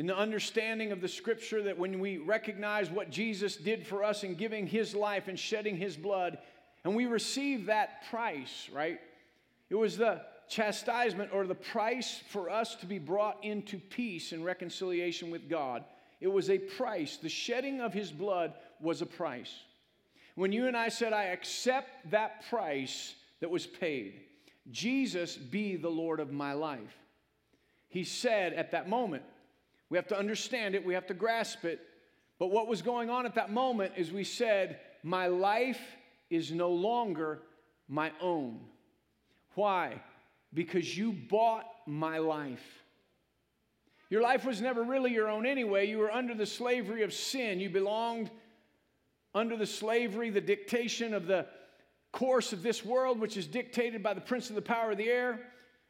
in the understanding of the scripture that when we recognize what Jesus did for us in giving his life and shedding his blood, and we receive that price, right? It was the chastisement or the price for us to be brought into peace and reconciliation with God. It was a price. The shedding of his blood was a price. When you and I said, I accept that price that was paid, Jesus be the Lord of my life. He said at that moment, we have to understand it, we have to grasp it. But what was going on at that moment is we said, My life is no longer my own. Why? Because you bought my life. Your life was never really your own anyway. You were under the slavery of sin. You belonged under the slavery, the dictation of the course of this world, which is dictated by the prince of the power of the air.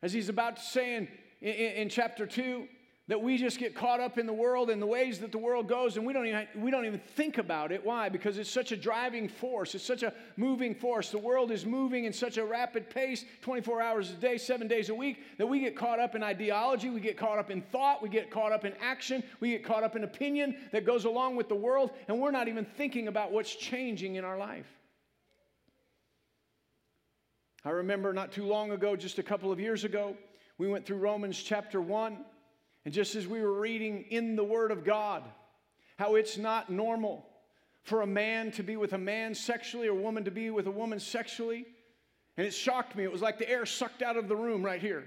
As he's about to say in, in, in chapter 2, that we just get caught up in the world and the ways that the world goes and we don't even we don't even think about it. Why? Because it's such a driving force. It's such a moving force. The world is moving in such a rapid pace 24 hours a day 7 days a week that we get caught up in ideology we get caught up in thought we get caught up in action we get caught up in opinion that goes along with the world and we're not even thinking about what's changing in our life. I remember not too long ago just a couple of years ago we went through Romans chapter 1 and just as we were reading in the Word of God, how it's not normal for a man to be with a man sexually or a woman to be with a woman sexually. And it shocked me. It was like the air sucked out of the room right here.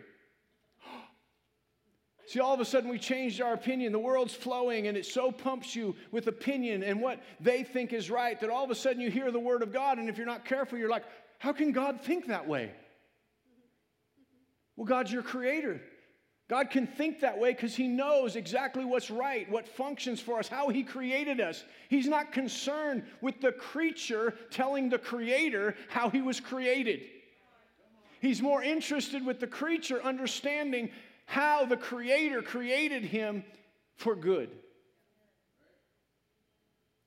See, all of a sudden we changed our opinion. The world's flowing and it so pumps you with opinion and what they think is right that all of a sudden you hear the word of God. And if you're not careful, you're like, how can God think that way? Well, God's your creator. God can think that way because He knows exactly what's right, what functions for us, how He created us. He's not concerned with the creature telling the Creator how He was created. He's more interested with the creature understanding how the Creator created him for good.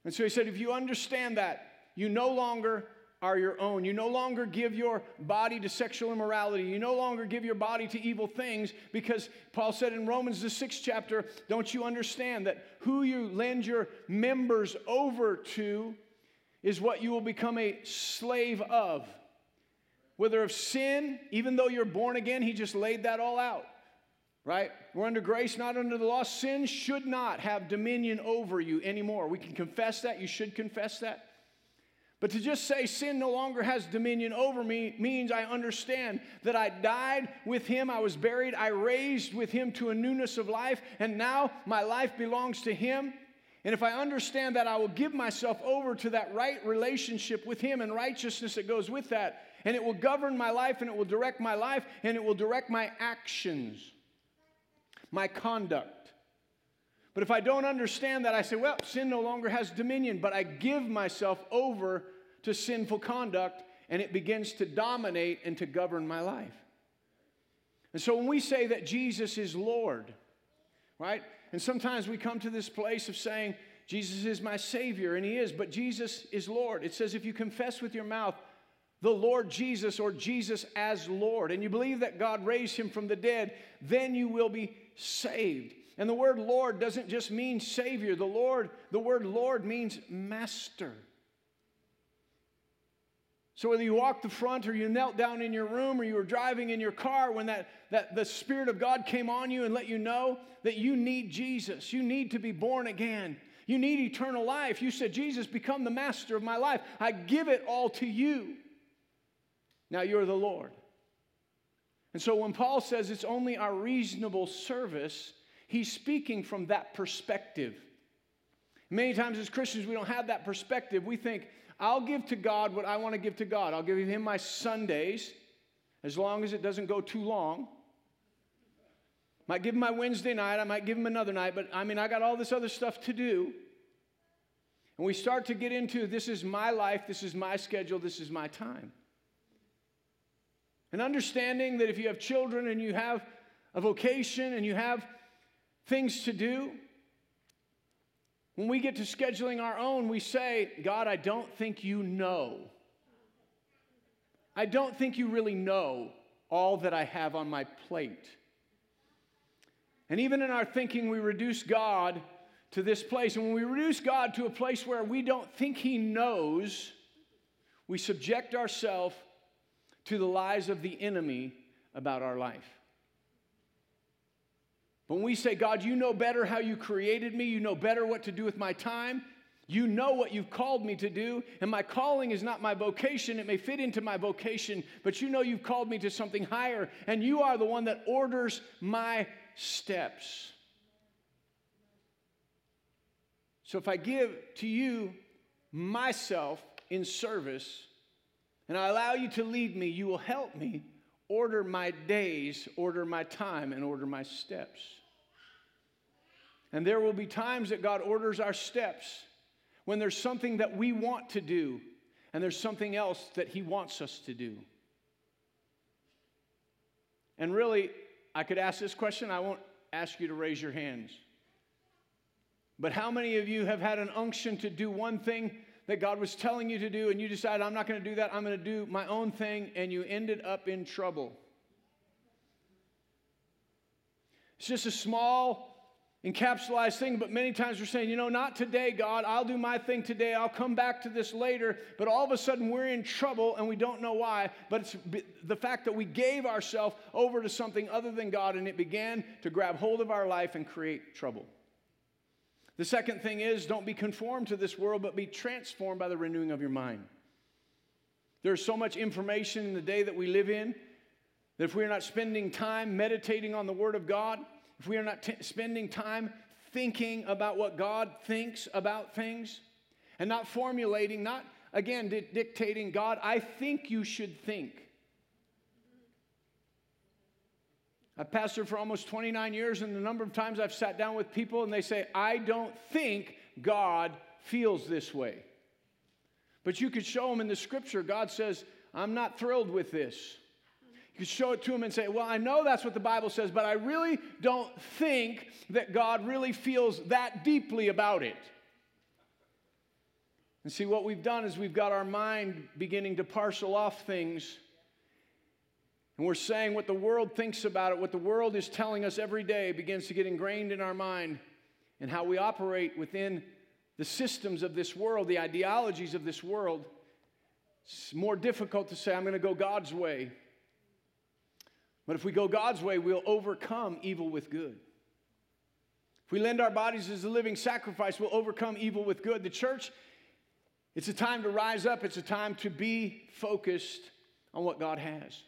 And so He said, if you understand that, you no longer are your own. You no longer give your body to sexual immorality. You no longer give your body to evil things because Paul said in Romans, the sixth chapter, don't you understand that who you lend your members over to is what you will become a slave of? Whether of sin, even though you're born again, he just laid that all out. Right? We're under grace, not under the law. Sin should not have dominion over you anymore. We can confess that. You should confess that. But to just say sin no longer has dominion over me means I understand that I died with him, I was buried, I raised with him to a newness of life, and now my life belongs to him. And if I understand that, I will give myself over to that right relationship with him and righteousness that goes with that. And it will govern my life and it will direct my life and it will direct my actions, my conduct. But if I don't understand that, I say, well, sin no longer has dominion, but I give myself over to sinful conduct and it begins to dominate and to govern my life. And so when we say that Jesus is Lord, right? And sometimes we come to this place of saying, Jesus is my Savior, and He is, but Jesus is Lord. It says, if you confess with your mouth the Lord Jesus or Jesus as Lord, and you believe that God raised Him from the dead, then you will be saved. And the word Lord doesn't just mean Savior. The Lord, the word Lord means master. So whether you walked the front or you knelt down in your room or you were driving in your car, when that, that the Spirit of God came on you and let you know that you need Jesus, you need to be born again. You need eternal life. You said, Jesus, become the master of my life. I give it all to you. Now you're the Lord. And so when Paul says it's only our reasonable service He's speaking from that perspective. Many times as Christians, we don't have that perspective. We think, I'll give to God what I want to give to God. I'll give Him my Sundays, as long as it doesn't go too long. Might give Him my Wednesday night, I might give Him another night, but I mean, I got all this other stuff to do. And we start to get into this is my life, this is my schedule, this is my time. And understanding that if you have children and you have a vocation and you have things to do. When we get to scheduling our own, we say, God, I don't think you know. I don't think you really know all that I have on my plate. And even in our thinking, we reduce God to this place. And when we reduce God to a place where we don't think He knows, we subject ourselves to the lies of the enemy about our life. When we say, God, you know better how you created me, you know better what to do with my time, you know what you've called me to do, and my calling is not my vocation. It may fit into my vocation, but you know you've called me to something higher, and you are the one that orders my steps. So if I give to you myself in service, and I allow you to lead me, you will help me order my days, order my time, and order my steps. And there will be times that God orders our steps when there's something that we want to do and there's something else that He wants us to do. And really, I could ask this question, I won't ask you to raise your hands. But how many of you have had an unction to do one thing that God was telling you to do, and you decided, I'm not going to do that, I'm going to do my own thing, and you ended up in trouble? It's just a small encapsulated thing, but many times we're saying, you know, not today, God. I'll do my thing today. I'll come back to this later. But all of a sudden, we're in trouble and we don't know why. But it's the fact that we gave ourselves over to something other than God and it began to grab hold of our life and create trouble. The second thing is don't be conformed to this world, but be transformed by the renewing of your mind. There's so much information in the day that we live in that if we're not spending time meditating on the Word of God, if we are not t- spending time thinking about what God thinks about things and not formulating, not again di- dictating, God, I think you should think. I've pastored for almost 29 years, and the number of times I've sat down with people and they say, I don't think God feels this way. But you could show them in the scripture, God says, I'm not thrilled with this. You could show it to them and say, Well, I know that's what the Bible says, but I really don't think that God really feels that deeply about it. And see, what we've done is we've got our mind beginning to parcel off things. And we're saying what the world thinks about it, what the world is telling us every day begins to get ingrained in our mind and how we operate within the systems of this world, the ideologies of this world. It's more difficult to say, I'm going to go God's way. But if we go God's way, we'll overcome evil with good. If we lend our bodies as a living sacrifice, we'll overcome evil with good. The church, it's a time to rise up, it's a time to be focused on what God has.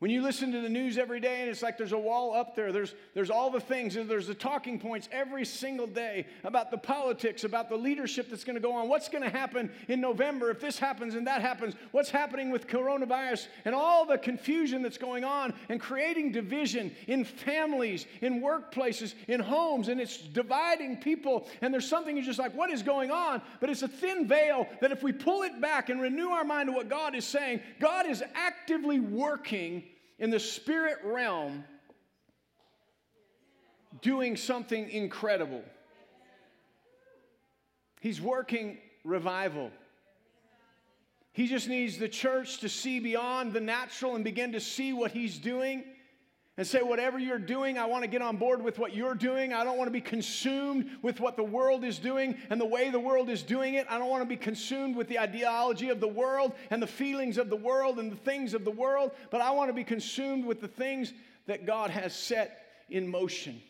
When you listen to the news every day and it's like there's a wall up there, there's, there's all the things, there's the talking points every single day about the politics, about the leadership that's going to go on, what's going to happen in November if this happens and that happens, what's happening with coronavirus, and all the confusion that's going on and creating division in families, in workplaces, in homes, and it's dividing people. And there's something you're just like, what is going on? But it's a thin veil that if we pull it back and renew our mind to what God is saying, God is actively working in the spirit realm doing something incredible. He's working revival. He just needs the church to see beyond the natural and begin to see what he's doing and say, whatever you're doing, I want to get on board with what you're doing. I don't want to be consumed with what the world is doing and the way the world is doing it. I don't want to be consumed with the ideology of the world and the feelings of the world and the things of the world, but I want to be consumed with the things that God has set in motion.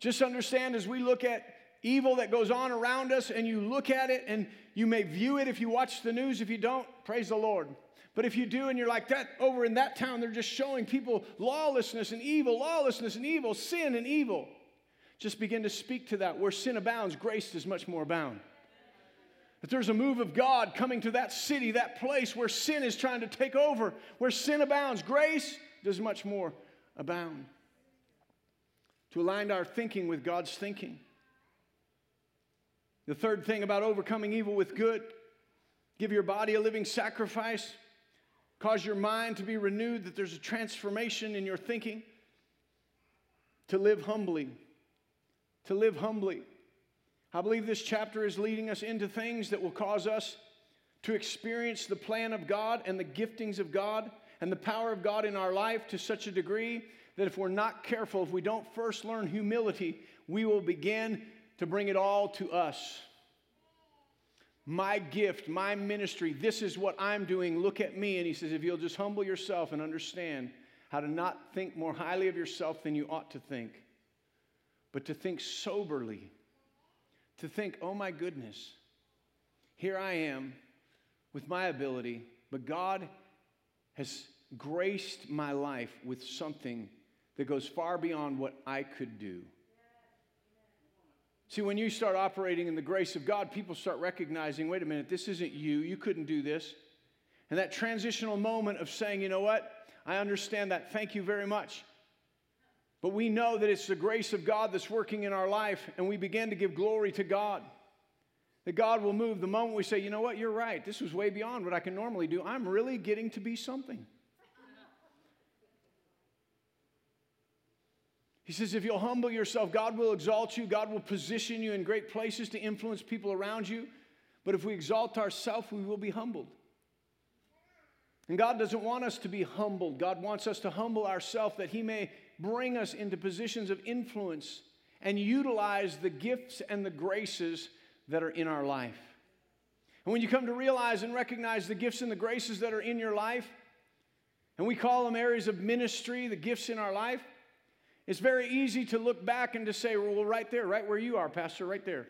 Just understand as we look at evil that goes on around us and you look at it and you may view it if you watch the news. If you don't, praise the Lord. But if you do and you're like that over in that town, they're just showing people lawlessness and evil, lawlessness and evil, sin and evil. Just begin to speak to that. Where sin abounds, grace is much more abound. That there's a move of God coming to that city, that place where sin is trying to take over, where sin abounds, grace does much more abound. To align our thinking with God's thinking. The third thing about overcoming evil with good give your body a living sacrifice. Cause your mind to be renewed, that there's a transformation in your thinking. To live humbly. To live humbly. I believe this chapter is leading us into things that will cause us to experience the plan of God and the giftings of God and the power of God in our life to such a degree that if we're not careful, if we don't first learn humility, we will begin to bring it all to us. My gift, my ministry, this is what I'm doing. Look at me. And he says, if you'll just humble yourself and understand how to not think more highly of yourself than you ought to think, but to think soberly, to think, oh my goodness, here I am with my ability, but God has graced my life with something that goes far beyond what I could do. See, when you start operating in the grace of God, people start recognizing wait a minute, this isn't you. You couldn't do this. And that transitional moment of saying, you know what? I understand that. Thank you very much. But we know that it's the grace of God that's working in our life, and we begin to give glory to God. That God will move the moment we say, you know what, you're right. This was way beyond what I can normally do. I'm really getting to be something. He says, if you'll humble yourself, God will exalt you. God will position you in great places to influence people around you. But if we exalt ourselves, we will be humbled. And God doesn't want us to be humbled. God wants us to humble ourselves that He may bring us into positions of influence and utilize the gifts and the graces that are in our life. And when you come to realize and recognize the gifts and the graces that are in your life, and we call them areas of ministry, the gifts in our life, it's very easy to look back and to say, well, right there, right where you are, Pastor, right there.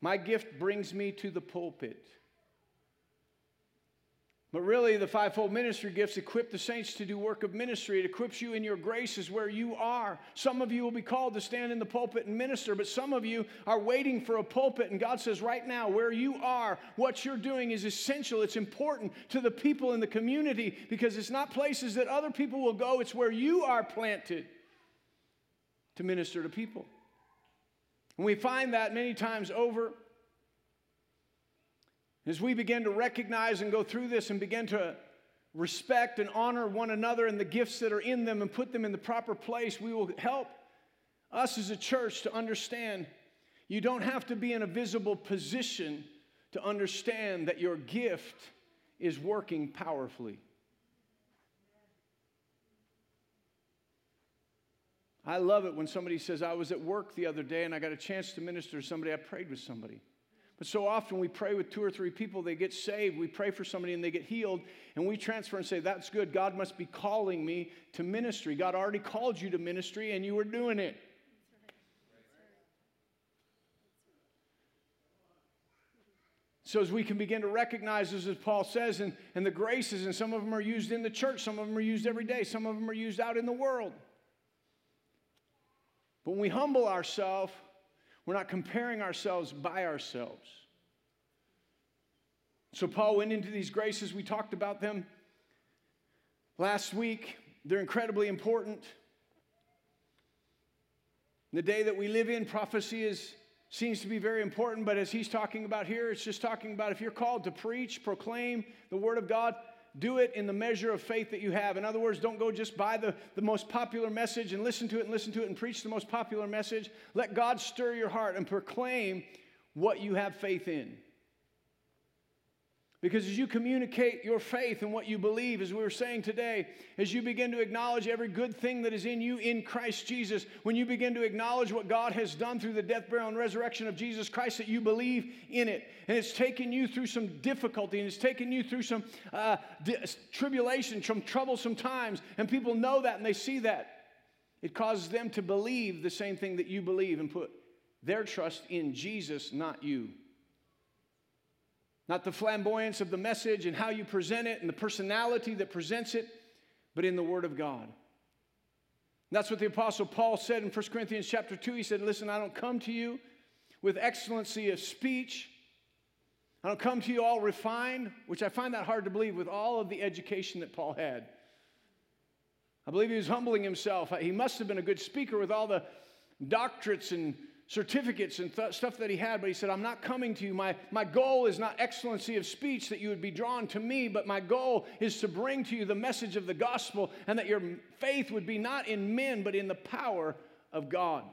My gift brings me to the pulpit. But really, the fivefold ministry gifts equip the saints to do work of ministry. It equips you in your graces where you are. Some of you will be called to stand in the pulpit and minister, but some of you are waiting for a pulpit. And God says, right now, where you are, what you're doing is essential. It's important to the people in the community because it's not places that other people will go, it's where you are planted to minister to people. And we find that many times over. As we begin to recognize and go through this and begin to respect and honor one another and the gifts that are in them and put them in the proper place, we will help us as a church to understand you don't have to be in a visible position to understand that your gift is working powerfully. I love it when somebody says, I was at work the other day and I got a chance to minister to somebody. I prayed with somebody. But so often we pray with two or three people, they get saved. We pray for somebody and they get healed, and we transfer and say, That's good. God must be calling me to ministry. God already called you to ministry, and you were doing it. So, as we can begin to recognize this, as Paul says, and, and the graces, and some of them are used in the church, some of them are used every day, some of them are used out in the world. But when we humble ourselves, we're not comparing ourselves by ourselves. So Paul went into these graces. We talked about them last week. They're incredibly important. The day that we live in, prophecy is, seems to be very important, but as he's talking about here, it's just talking about if you're called to preach, proclaim the word of God, do it in the measure of faith that you have. In other words, don't go just buy the, the most popular message and listen to it and listen to it and preach the most popular message. Let God stir your heart and proclaim what you have faith in. Because as you communicate your faith and what you believe, as we were saying today, as you begin to acknowledge every good thing that is in you in Christ Jesus, when you begin to acknowledge what God has done through the death, burial, and resurrection of Jesus Christ, that you believe in it, and it's taken you through some difficulty, and it's taken you through some uh, di- tribulation, some troublesome times, and people know that and they see that, it causes them to believe the same thing that you believe and put their trust in Jesus, not you. Not the flamboyance of the message and how you present it and the personality that presents it, but in the Word of God. And that's what the Apostle Paul said in 1 Corinthians chapter 2. He said, Listen, I don't come to you with excellency of speech. I don't come to you all refined, which I find that hard to believe with all of the education that Paul had. I believe he was humbling himself. He must have been a good speaker with all the doctorates and certificates and th- stuff that he had, but he said, I'm not coming to you. My, my goal is not excellency of speech that you would be drawn to me, but my goal is to bring to you the message of the gospel and that your faith would be not in men, but in the power of God.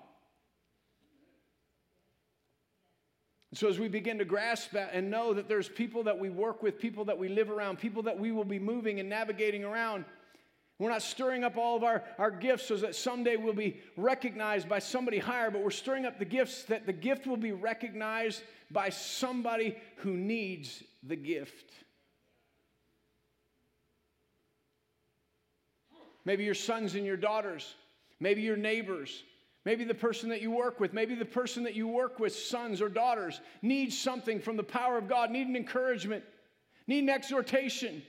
So, as we begin to grasp that and know that there's people that we work with, people that we live around, people that we will be moving and navigating around, We're not stirring up all of our, our gifts so that someday we'll be recognized by somebody higher, but we're stirring up the gifts that the gift will be recognized by somebody who needs the gift. Maybe your sons and your daughters, maybe your neighbors, maybe the person that you work with, maybe the person that you work with, sons or daughters, needs something from the power of God, need an encouragement, need an exhortation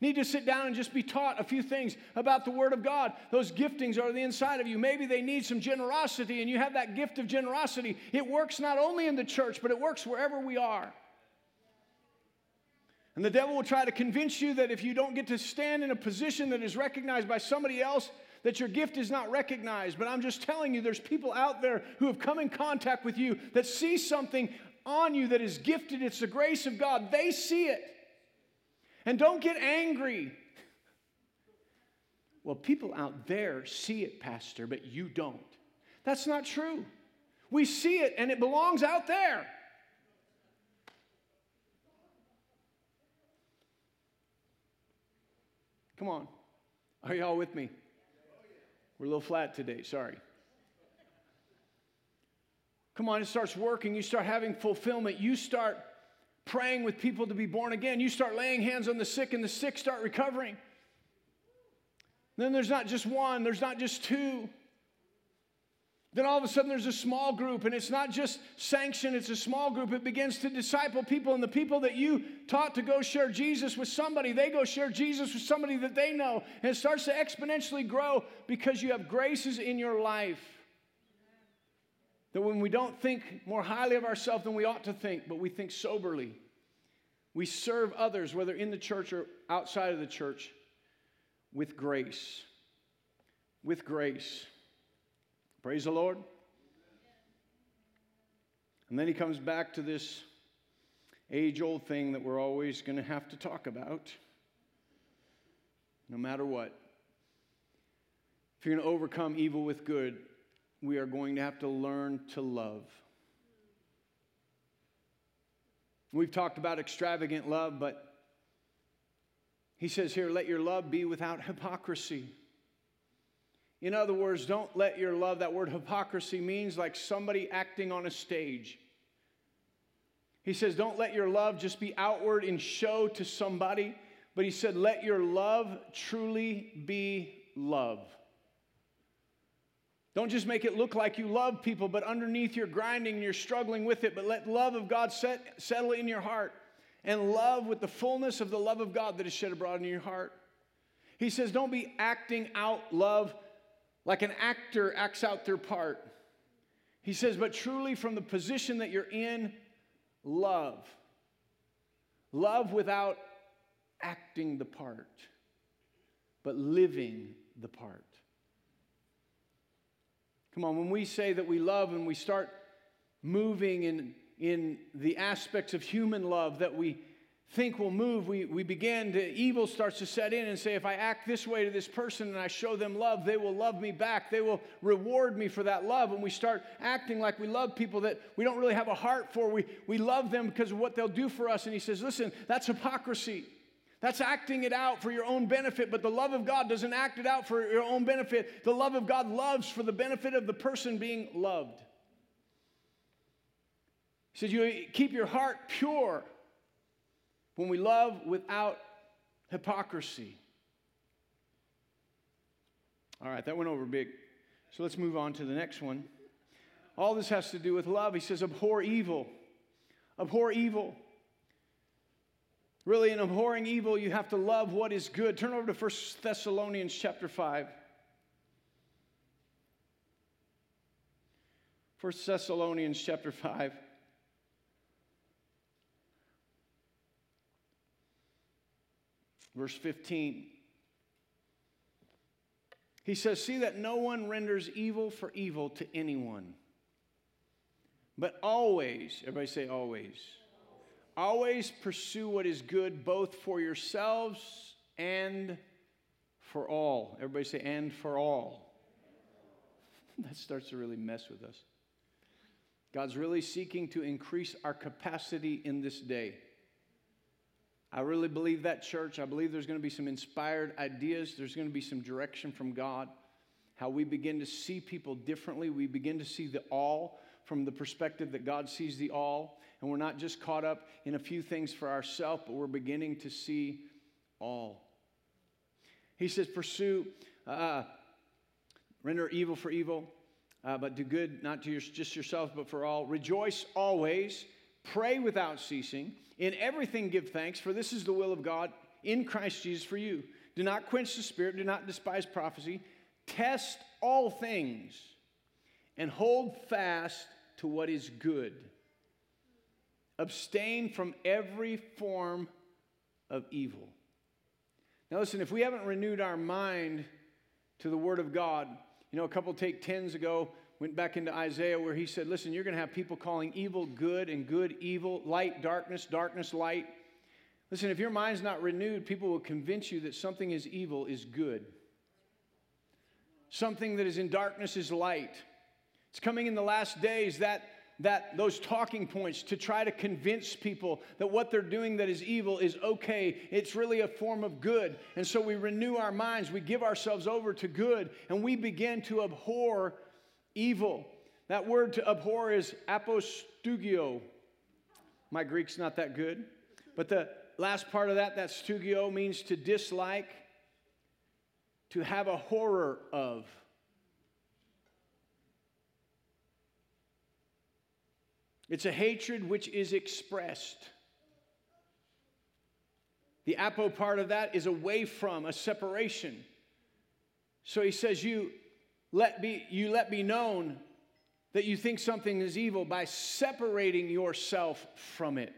need to sit down and just be taught a few things about the Word of God. Those giftings are the inside of you. Maybe they need some generosity, and you have that gift of generosity. It works not only in the church, but it works wherever we are. And the devil will try to convince you that if you don't get to stand in a position that is recognized by somebody else, that your gift is not recognized. But I'm just telling you, there's people out there who have come in contact with you that see something on you that is gifted. It's the grace of God. They see it. And don't get angry. Well, people out there see it, Pastor, but you don't. That's not true. We see it and it belongs out there. Come on. Are y'all with me? We're a little flat today, sorry. Come on, it starts working. You start having fulfillment. You start praying with people to be born again. You start laying hands on the sick, and the sick start recovering. Then there's not just one, there's not just two. Then all of a sudden there's a small group, and it's not just sanction, it's a small group. It begins to disciple people, and the people that you taught to go share Jesus with somebody, they go share Jesus with somebody that they know. And it starts to exponentially grow because you have graces in your life. That when we don't think more highly of ourselves than we ought to think, but we think soberly, we serve others, whether in the church or outside of the church, with grace. With grace. Praise the Lord. And then he comes back to this age old thing that we're always going to have to talk about, no matter what. If you're going to overcome evil with good, we are going to have to learn to love. We've talked about extravagant love, but he says here, let your love be without hypocrisy. In other words, don't let your love, that word hypocrisy means like somebody acting on a stage. He says, don't let your love just be outward in show to somebody, but he said, let your love truly be love. Don't just make it look like you love people, but underneath you're grinding and you're struggling with it. But let love of God set, settle in your heart and love with the fullness of the love of God that is shed abroad in your heart. He says, don't be acting out love like an actor acts out their part. He says, but truly from the position that you're in, love. Love without acting the part, but living the part. Come on, when we say that we love and we start moving in, in the aspects of human love that we think will move, we, we begin to, evil starts to set in and say, if I act this way to this person and I show them love, they will love me back. They will reward me for that love. And we start acting like we love people that we don't really have a heart for. We, we love them because of what they'll do for us. And he says, listen, that's hypocrisy. That's acting it out for your own benefit, but the love of God doesn't act it out for your own benefit. The love of God loves for the benefit of the person being loved. He says, You keep your heart pure when we love without hypocrisy. All right, that went over big. So let's move on to the next one. All this has to do with love. He says, Abhor evil. Abhor evil. Really, in abhorring evil, you have to love what is good. Turn over to 1 Thessalonians chapter 5. 1 Thessalonians chapter 5. Verse 15. He says, See that no one renders evil for evil to anyone, but always, everybody say always Always pursue what is good both for yourselves and for all. Everybody say, and for all. that starts to really mess with us. God's really seeking to increase our capacity in this day. I really believe that, church. I believe there's going to be some inspired ideas, there's going to be some direction from God. How we begin to see people differently. We begin to see the all from the perspective that God sees the all. And we're not just caught up in a few things for ourselves, but we're beginning to see all. He says, Pursue, uh, render evil for evil, uh, but do good not to your, just yourself, but for all. Rejoice always, pray without ceasing. In everything give thanks, for this is the will of God in Christ Jesus for you. Do not quench the spirit, do not despise prophecy. Test all things and hold fast to what is good. Abstain from every form of evil. Now, listen, if we haven't renewed our mind to the Word of God, you know, a couple take tens ago went back into Isaiah where he said, Listen, you're going to have people calling evil good and good evil, light darkness, darkness light. Listen, if your mind's not renewed, people will convince you that something is evil is good. Something that is in darkness is light. It's coming in the last days that that those talking points to try to convince people that what they're doing that is evil is okay. It's really a form of good. And so we renew our minds, we give ourselves over to good, and we begin to abhor evil. That word to abhor is apostugio. My Greek's not that good. But the last part of that, that stugio, means to dislike, to have a horror of. It's a hatred which is expressed. The apo part of that is away from, a separation. So he says, You let be, you let be known that you think something is evil by separating yourself from it.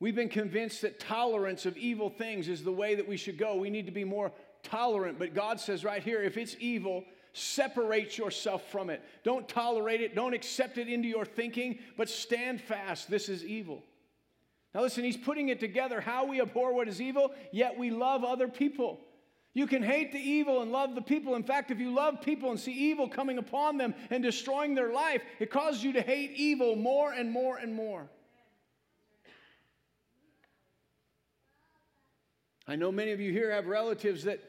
We've been convinced that tolerance of evil things is the way that we should go. We need to be more tolerant. But God says right here if it's evil, separate yourself from it. Don't tolerate it, don't accept it into your thinking, but stand fast. This is evil. Now, listen, he's putting it together how we abhor what is evil, yet we love other people. You can hate the evil and love the people. In fact, if you love people and see evil coming upon them and destroying their life, it causes you to hate evil more and more and more. I know many of you here have relatives that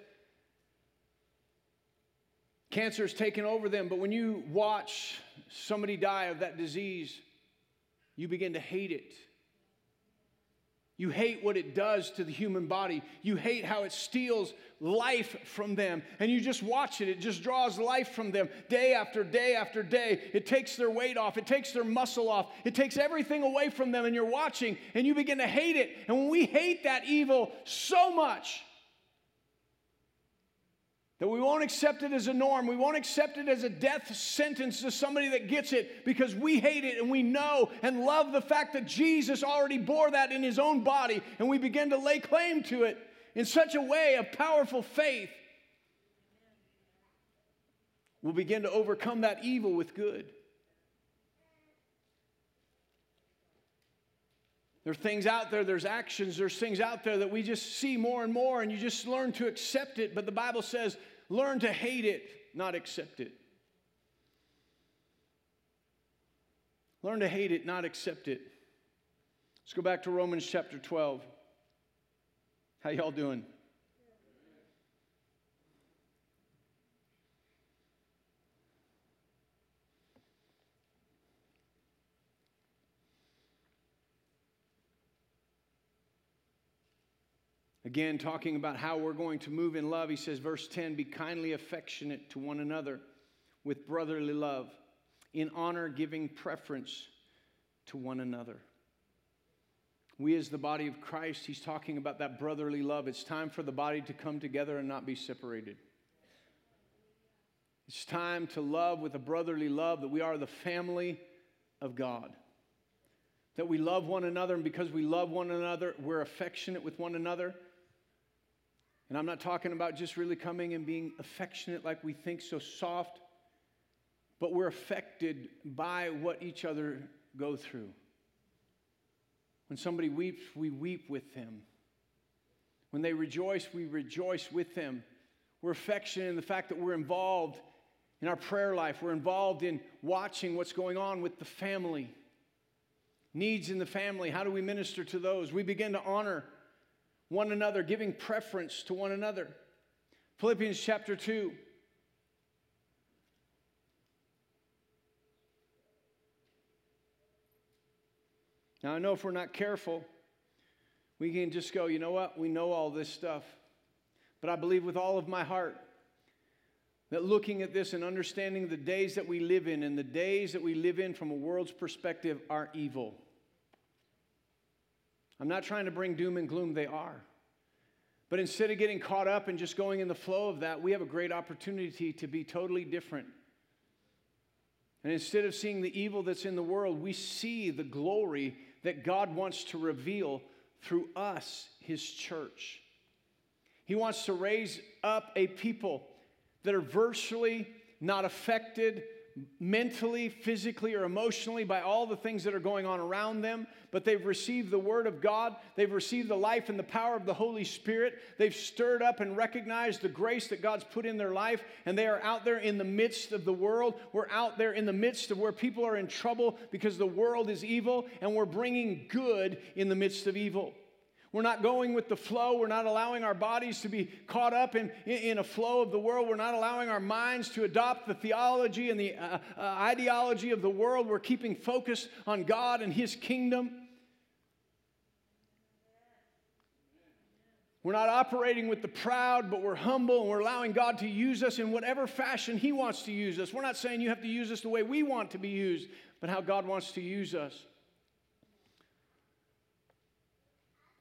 cancer has taken over them, but when you watch somebody die of that disease, you begin to hate it. You hate what it does to the human body. You hate how it steals life from them. And you just watch it. It just draws life from them day after day after day. It takes their weight off. It takes their muscle off. It takes everything away from them. And you're watching and you begin to hate it. And when we hate that evil so much, that we won't accept it as a norm. We won't accept it as a death sentence to somebody that gets it because we hate it and we know and love the fact that Jesus already bore that in his own body. And we begin to lay claim to it in such a way of powerful faith. We'll begin to overcome that evil with good. There are things out there, there's actions, there's things out there that we just see more and more, and you just learn to accept it. But the Bible says, learn to hate it, not accept it. Learn to hate it, not accept it. Let's go back to Romans chapter 12. How y'all doing? Again, talking about how we're going to move in love, he says, verse 10 be kindly affectionate to one another with brotherly love, in honor, giving preference to one another. We, as the body of Christ, he's talking about that brotherly love. It's time for the body to come together and not be separated. It's time to love with a brotherly love that we are the family of God. That we love one another, and because we love one another, we're affectionate with one another. And I'm not talking about just really coming and being affectionate like we think, so soft, but we're affected by what each other go through. When somebody weeps, we weep with them. When they rejoice, we rejoice with them. We're affectionate in the fact that we're involved in our prayer life. We're involved in watching what's going on with the family. Needs in the family, how do we minister to those? We begin to honor one another, giving preference to one another. Philippians chapter 2. Now, I know if we're not careful, we can just go, you know what? We know all this stuff. But I believe with all of my heart that looking at this and understanding the days that we live in and the days that we live in from a world's perspective are evil. I'm not trying to bring doom and gloom, they are. But instead of getting caught up and just going in the flow of that, we have a great opportunity to be totally different. And instead of seeing the evil that's in the world, we see the glory that God wants to reveal through us, His church. He wants to raise up a people that are virtually not affected mentally, physically, or emotionally by all the things that are going on around them, but they've received the Word of God. They've received the life and the power of the Holy Spirit. They've stirred up and recognized the grace that God's put in their life, and they are out there in the midst of the world. We're out there in the midst of where people are in trouble because the world is evil, and we're bringing good in the midst of evil. We're not going with the flow. We're not allowing our bodies to be caught up in, in a flow of the world. We're not allowing our minds to adopt the theology and the uh, uh, ideology of the world. We're keeping focus on God and His kingdom. We're not operating with the proud, but we're humble and we're allowing God to use us in whatever fashion He wants to use us. We're not saying you have to use us the way we want to be used, but how God wants to use us.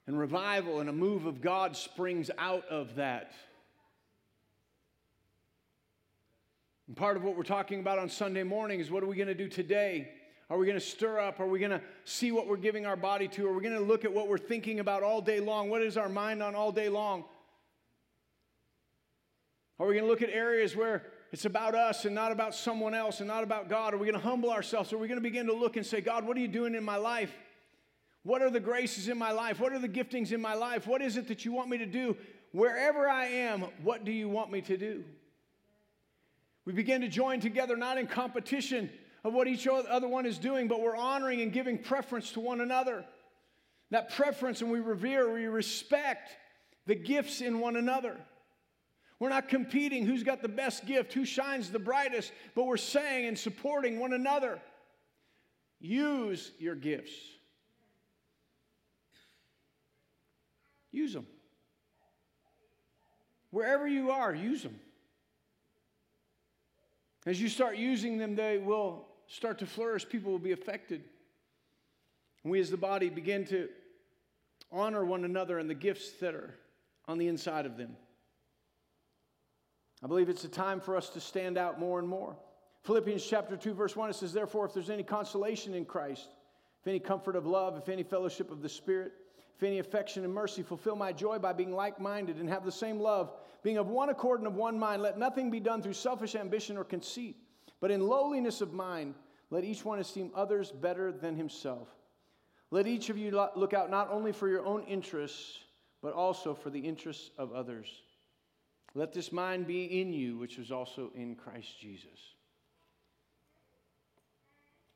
And revival and a move of God springs out of that. And part of what we're talking about on Sunday morning is what are we going to do today? Are we going to stir up? Are we going to see what we're giving our body to? Are we going to look at what we're thinking about all day long? What is our mind on all day long? Are we going to look at areas where it's about us and not about someone else and not about God? Are we going to humble ourselves? Are we going to begin to look and say, God, what are you doing in my life? What are the graces in my life? What are the giftings in my life? What is it that you want me to do? Wherever I am, what do you want me to do? We begin to join together, not in competition of what each other one is doing, but we're honoring and giving preference to one another. That preference, and we revere, we respect the gifts in one another. We're not competing who's got the best gift, who shines the brightest, but we're saying and supporting one another. Use your gifts. Use them. Wherever you are, use them. As you start using them, they will start to flourish. People will be affected. And we, as the body, begin to honor one another and the gifts that are on the inside of them. I believe it's a time for us to stand out more and more. Philippians chapter 2, verse 1, it says, Therefore, if there's any consolation in Christ, if any comfort of love, if any fellowship of the Spirit, if any affection and mercy, fulfill my joy by being like minded and have the same love, being of one accord and of one mind. Let nothing be done through selfish ambition or conceit, but in lowliness of mind, let each one esteem others better than himself. Let each of you look out not only for your own interests, but also for the interests of others. Let this mind be in you, which was also in Christ Jesus.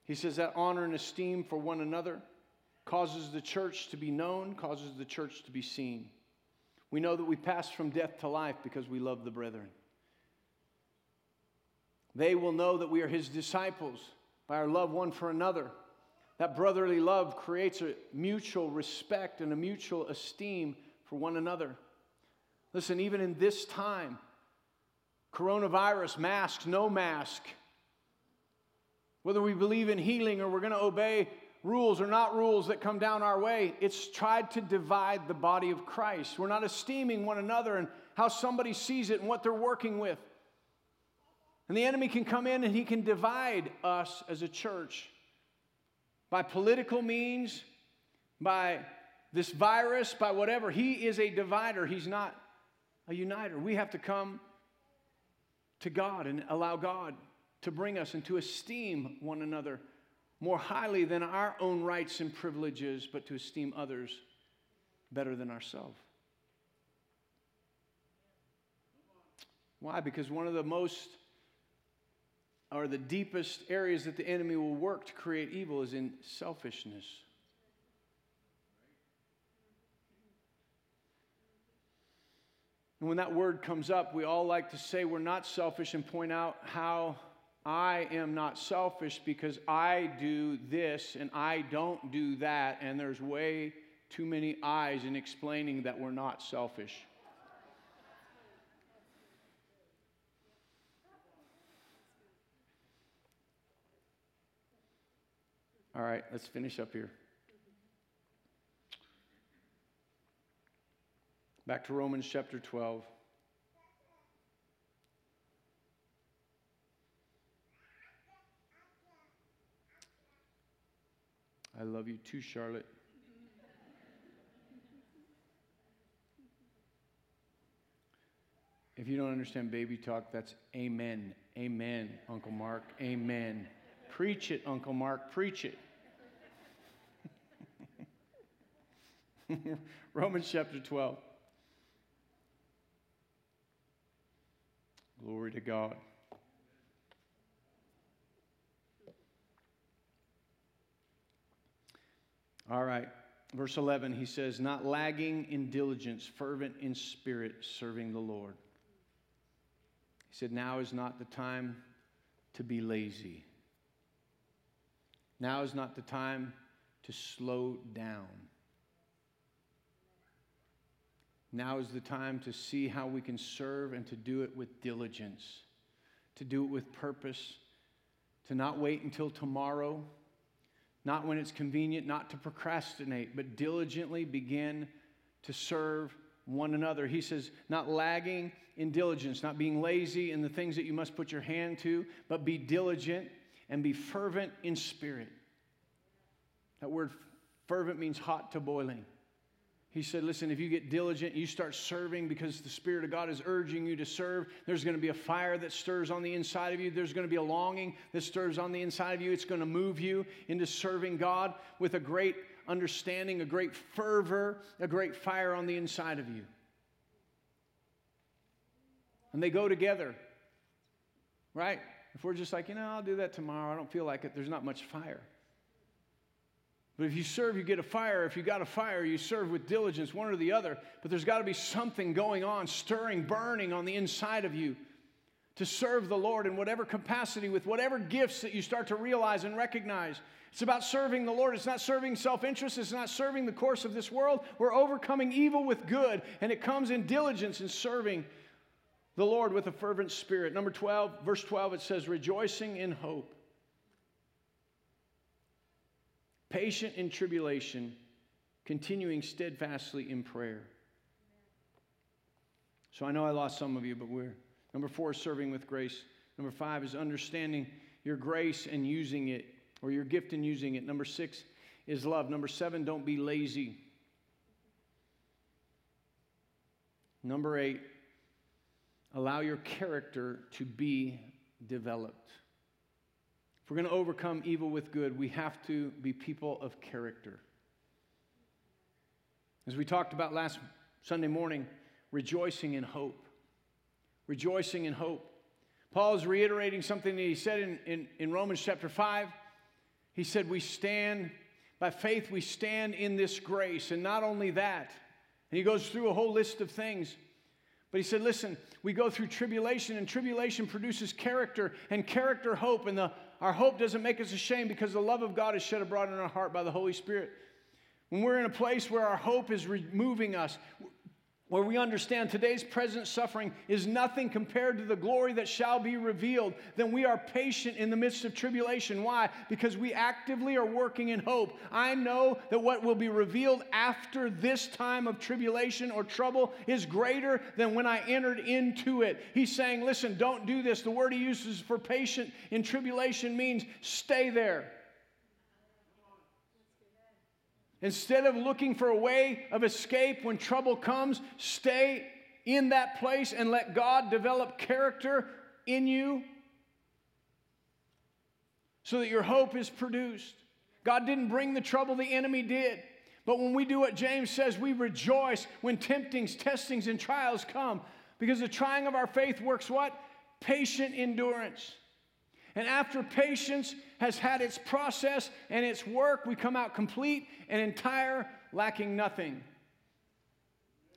He says that honor and esteem for one another causes the church to be known, causes the church to be seen. We know that we pass from death to life because we love the brethren. They will know that we are his disciples by our love one for another. That brotherly love creates a mutual respect and a mutual esteem for one another. Listen, even in this time, coronavirus, masks, no mask, whether we believe in healing or we're going to obey rules are not rules that come down our way. It's tried to divide the body of Christ. We're not esteeming one another and how somebody sees it and what they're working with. And the enemy can come in and he can divide us as a church by political means, by this virus, by whatever. He is a divider, he's not a uniter. We have to come to God and allow God to bring us and to esteem one another more highly than our own rights and privileges, but to esteem others better than ourselves. Why? Because one of the most or the deepest areas that the enemy will work to create evil is in selfishness. And when that word comes up, we all like to say we're not selfish and point out how I am not selfish because I do this and I don't do that. And there's way too many eyes in explaining that we're not selfish. All right, let's finish up here. Back to Romans chapter 12. I love you too, Charlotte. If you don't understand baby talk, that's amen. Amen, Uncle Mark. Amen. Preach it, Uncle Mark. Preach it. Romans chapter 12. Glory to God. All right. Verse 11, he says, Not lagging in diligence, fervent in spirit, serving the Lord. He said, Now is not the time to be lazy. Now is not the time to slow down. Now is the time to see how we can serve and to do it with diligence, to do it with purpose, to not wait until tomorrow, not when it's convenient, not to procrastinate, but diligently begin to serve one another. He says, not lagging in diligence, not being lazy in the things that you must put your hand to, but be diligent and be fervent in spirit. That word fervent means hot to boiling. He said, Listen, if you get diligent, you start serving because the Spirit of God is urging you to serve, there's going to be a fire that stirs on the inside of you. There's going to be a longing that stirs on the inside of you. It's going to move you into serving God with a great understanding, a great fervor, a great fire on the inside of you. And they go together, right? If we're just like, you know, I'll do that tomorrow, I don't feel like it, there's not much fire. But if you serve, you get a fire. If you got a fire, you serve with diligence, one or the other. But there's got to be something going on, stirring, burning on the inside of you to serve the Lord in whatever capacity, with whatever gifts that you start to realize and recognize. It's about serving the Lord. It's not serving self interest. It's not serving the course of this world. We're overcoming evil with good, and it comes in diligence in serving the Lord with a fervent spirit. Number 12, verse 12, it says, rejoicing in hope. Patient in tribulation, continuing steadfastly in prayer. So I know I lost some of you, but we're number four, serving with grace. Number five is understanding your grace and using it, or your gift and using it. Number six is love. Number seven, don't be lazy. Number eight, allow your character to be developed. If we're going to overcome evil with good, we have to be people of character. As we talked about last Sunday morning, rejoicing in hope. Rejoicing in hope. Paul is reiterating something that he said in, in, in Romans chapter 5. He said, We stand, by faith, we stand in this grace. And not only that, and he goes through a whole list of things. But he said, Listen, we go through tribulation, and tribulation produces character, and character, hope, and the our hope doesn't make us ashamed because the love of God is shed abroad in our heart by the Holy Spirit. When we're in a place where our hope is removing us, where we understand today's present suffering is nothing compared to the glory that shall be revealed, then we are patient in the midst of tribulation. Why? Because we actively are working in hope. I know that what will be revealed after this time of tribulation or trouble is greater than when I entered into it. He's saying, listen, don't do this. The word he uses for patient in tribulation means stay there. Instead of looking for a way of escape when trouble comes, stay in that place and let God develop character in you so that your hope is produced. God didn't bring the trouble, the enemy did. But when we do what James says, we rejoice when temptings, testings, and trials come because the trying of our faith works what? Patient endurance. And after patience has had its process and its work, we come out complete and entire, lacking nothing.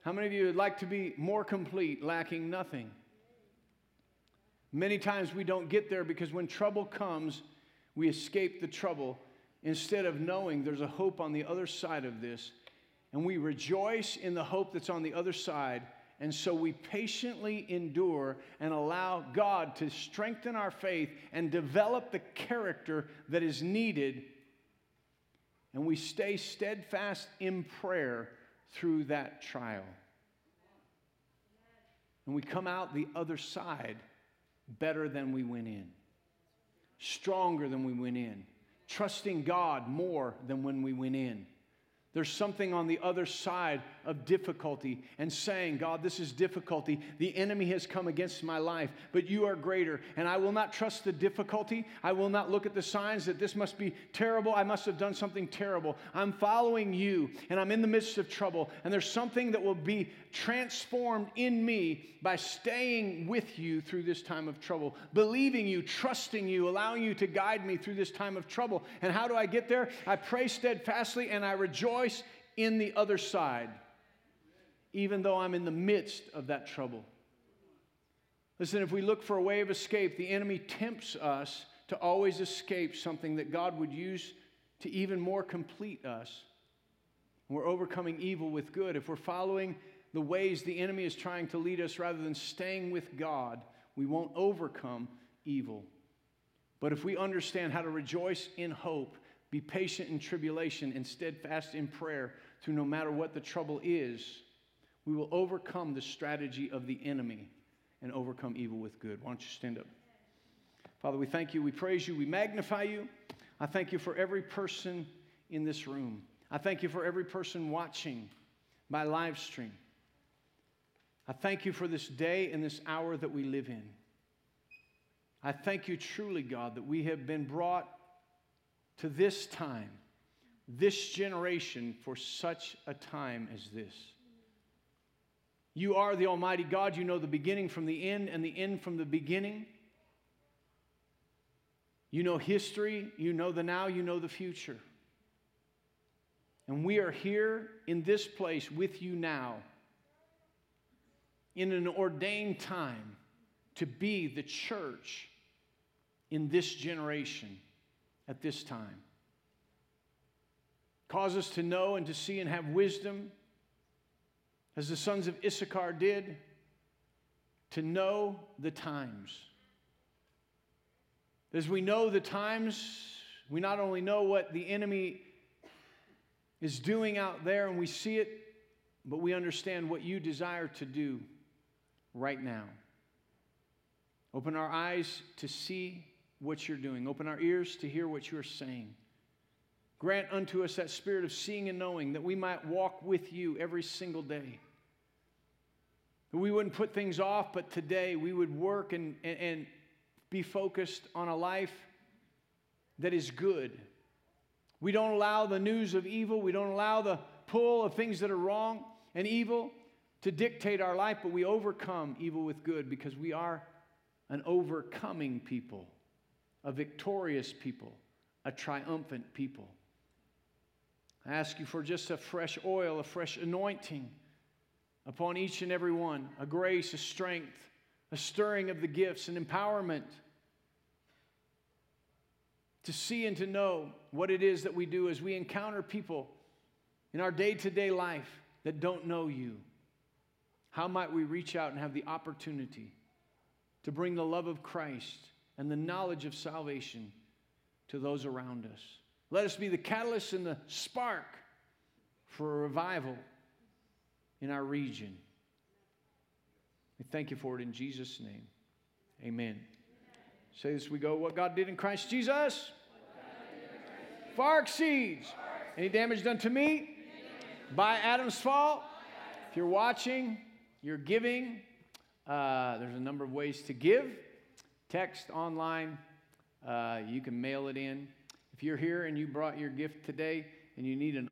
How many of you would like to be more complete, lacking nothing? Many times we don't get there because when trouble comes, we escape the trouble instead of knowing there's a hope on the other side of this. And we rejoice in the hope that's on the other side. And so we patiently endure and allow God to strengthen our faith and develop the character that is needed. And we stay steadfast in prayer through that trial. And we come out the other side better than we went in, stronger than we went in, trusting God more than when we went in. There's something on the other side of difficulty and saying, God, this is difficulty. The enemy has come against my life, but you are greater. And I will not trust the difficulty. I will not look at the signs that this must be terrible. I must have done something terrible. I'm following you, and I'm in the midst of trouble. And there's something that will be transformed in me by staying with you through this time of trouble, believing you, trusting you, allowing you to guide me through this time of trouble. And how do I get there? I pray steadfastly and I rejoice in the other side, even though I'm in the midst of that trouble. Listen, if we look for a way of escape, the enemy tempts us to always escape something that God would use to even more complete us. We're overcoming evil with good. If we're following the ways the enemy is trying to lead us rather than staying with God, we won't overcome evil. But if we understand how to rejoice in hope, be patient in tribulation, and steadfast in prayer through no matter what the trouble is, we will overcome the strategy of the enemy and overcome evil with good. Why don't you stand up? Father, we thank you, we praise you, we magnify you. I thank you for every person in this room. I thank you for every person watching my live stream. I thank you for this day and this hour that we live in. I thank you truly, God, that we have been brought to this time, this generation, for such a time as this. You are the Almighty God. You know the beginning from the end and the end from the beginning. You know history, you know the now, you know the future. And we are here in this place with you now in an ordained time to be the church in this generation at this time. Cause us to know and to see and have wisdom, as the sons of Issachar did, to know the times. As we know the times, we not only know what the enemy is doing out there and we see it, but we understand what you desire to do right now. Open our eyes to see what you're doing, open our ears to hear what you're saying. Grant unto us that spirit of seeing and knowing that we might walk with you every single day. That we wouldn't put things off, but today we would work and, and, and be focused on a life that is good. We don't allow the news of evil, we don't allow the pull of things that are wrong and evil to dictate our life, but we overcome evil with good because we are an overcoming people, a victorious people, a triumphant people. I ask you for just a fresh oil, a fresh anointing upon each and every one, a grace, a strength, a stirring of the gifts, an empowerment to see and to know what it is that we do as we encounter people in our day to day life that don't know you. How might we reach out and have the opportunity to bring the love of Christ and the knowledge of salvation to those around us? Let us be the catalyst and the spark for a revival in our region. We thank you for it in Jesus' name. Amen. Say this we go. What God did in Christ Jesus far exceeds any damage done to me by Adam's fall. If you're watching, you're giving. Uh, there's a number of ways to give text, online. Uh, you can mail it in. If you're here and you brought your gift today and you need an